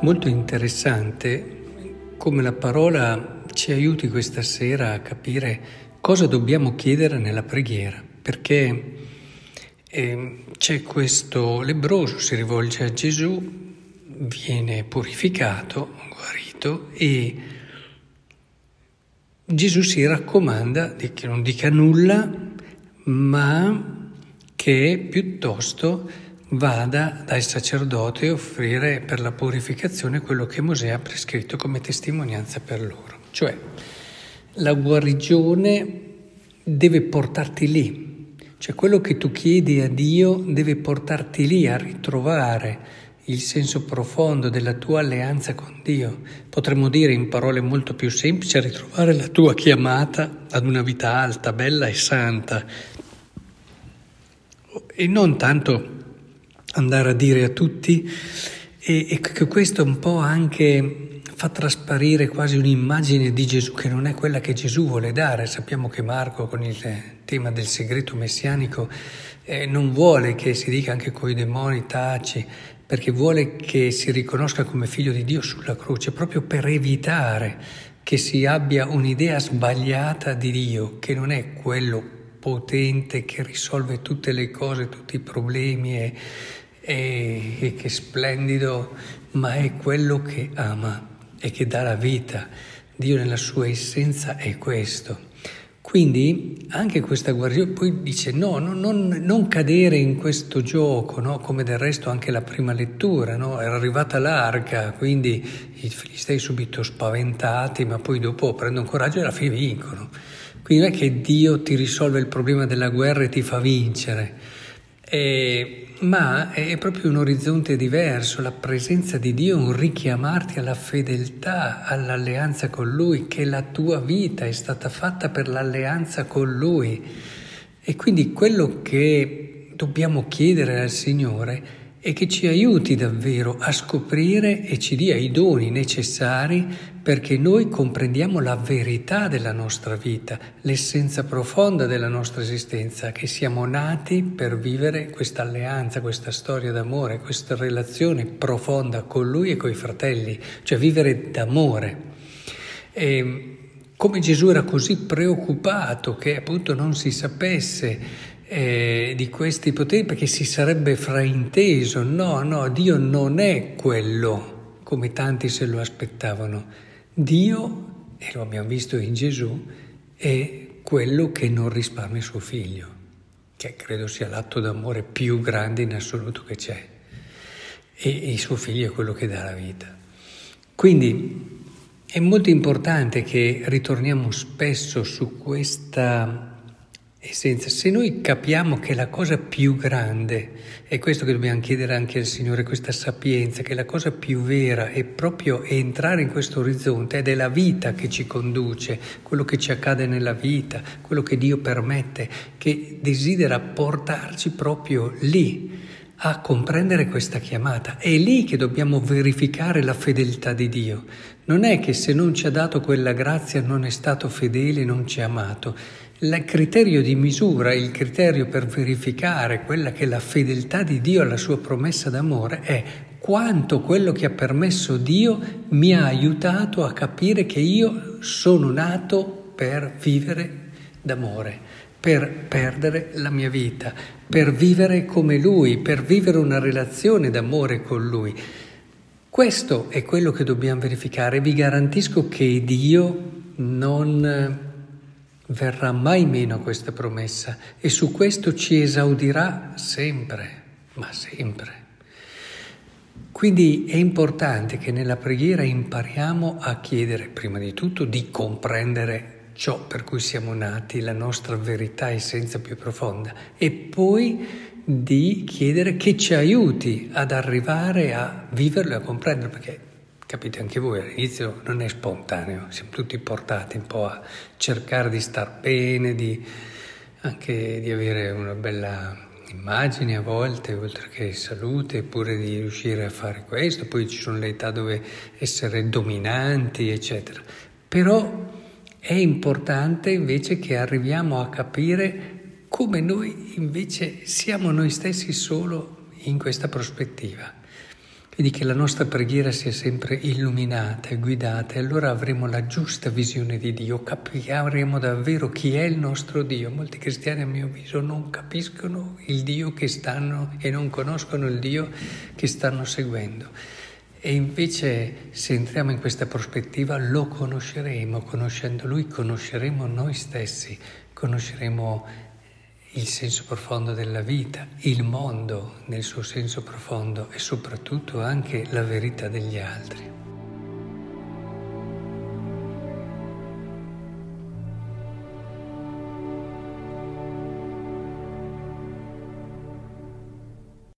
Molto interessante come la parola ci aiuti questa sera a capire cosa dobbiamo chiedere nella preghiera, perché eh, c'è questo lebroso, si rivolge a Gesù, viene purificato, guarito e Gesù si raccomanda che non dica nulla, ma che piuttosto vada dal sacerdote a offrire per la purificazione quello che Mosè ha prescritto come testimonianza per loro. Cioè, la guarigione deve portarti lì, cioè quello che tu chiedi a Dio deve portarti lì a ritrovare il senso profondo della tua alleanza con Dio. Potremmo dire in parole molto più semplici, a ritrovare la tua chiamata ad una vita alta, bella e santa. E non tanto andare a dire a tutti e, e che questo un po' anche fa trasparire quasi un'immagine di Gesù che non è quella che Gesù vuole dare. Sappiamo che Marco con il tema del segreto messianico eh, non vuole che si dica anche coi demoni taci, perché vuole che si riconosca come figlio di Dio sulla croce, proprio per evitare che si abbia un'idea sbagliata di Dio, che non è quello potente che risolve tutte le cose, tutti i problemi e, e, e che splendido, ma è quello che ama e che dà la vita. Dio nella sua essenza è questo. Quindi anche questa guarigione poi dice no, no non, non, cadere in questo gioco, no? come del resto anche la prima lettura, no? era arrivata l'arca, quindi i filistei subito spaventati, ma poi dopo prendono coraggio e alla fine vincono. Quindi non è che Dio ti risolve il problema della guerra e ti fa vincere, e ma è proprio un orizzonte diverso, la presenza di Dio, un richiamarti alla fedeltà, all'alleanza con Lui, che la tua vita è stata fatta per l'alleanza con Lui. E quindi quello che dobbiamo chiedere al Signore è che ci aiuti davvero a scoprire e ci dia i doni necessari perché noi comprendiamo la verità della nostra vita, l'essenza profonda della nostra esistenza, che siamo nati per vivere questa alleanza, questa storia d'amore, questa relazione profonda con Lui e con i fratelli, cioè vivere d'amore. E come Gesù era così preoccupato che appunto non si sapesse eh, di questi poteri perché si sarebbe frainteso, no, no, Dio non è quello come tanti se lo aspettavano. Dio, e lo abbiamo visto in Gesù, è quello che non risparmia suo figlio, che credo sia l'atto d'amore più grande in assoluto che c'è. E il suo figlio è quello che dà la vita. Quindi è molto importante che ritorniamo spesso su questa essenza. Se noi capiamo che la cosa più grande, è questo che dobbiamo chiedere anche al Signore, questa sapienza, che la cosa più vera è proprio entrare in questo orizzonte ed è la vita che ci conduce, quello che ci accade nella vita, quello che Dio permette, che desidera portarci proprio lì a comprendere questa chiamata. È lì che dobbiamo verificare la fedeltà di Dio. Non è che se non ci ha dato quella grazia non è stato fedele, non ci ha amato il criterio di misura, il criterio per verificare quella che è la fedeltà di Dio alla sua promessa d'amore è quanto quello che ha permesso Dio mi ha aiutato a capire che io sono nato per vivere d'amore, per perdere la mia vita, per vivere come Lui, per vivere una relazione d'amore con Lui. Questo è quello che dobbiamo verificare. Vi garantisco che Dio non verrà mai meno questa promessa e su questo ci esaudirà sempre, ma sempre. Quindi è importante che nella preghiera impariamo a chiedere prima di tutto di comprendere ciò per cui siamo nati, la nostra verità essenza più profonda e poi di chiedere che ci aiuti ad arrivare a viverlo e a comprendere perché Capite anche voi, all'inizio non è spontaneo, siamo tutti portati un po' a cercare di star bene, di, anche di avere una bella immagine a volte, oltre che salute, eppure di riuscire a fare questo, poi ci sono le età dove essere dominanti, eccetera. Però è importante invece che arriviamo a capire come noi invece siamo noi stessi solo in questa prospettiva Quindi che la nostra preghiera sia sempre illuminata e guidata e allora avremo la giusta visione di Dio, capiremo davvero chi è il nostro Dio. Molti cristiani a mio avviso non capiscono il Dio che stanno e non conoscono il Dio che stanno seguendo. E invece se entriamo in questa prospettiva lo conosceremo, conoscendo Lui conosceremo noi stessi, conosceremo il senso profondo della vita, il mondo nel suo senso profondo e soprattutto anche la verità degli altri.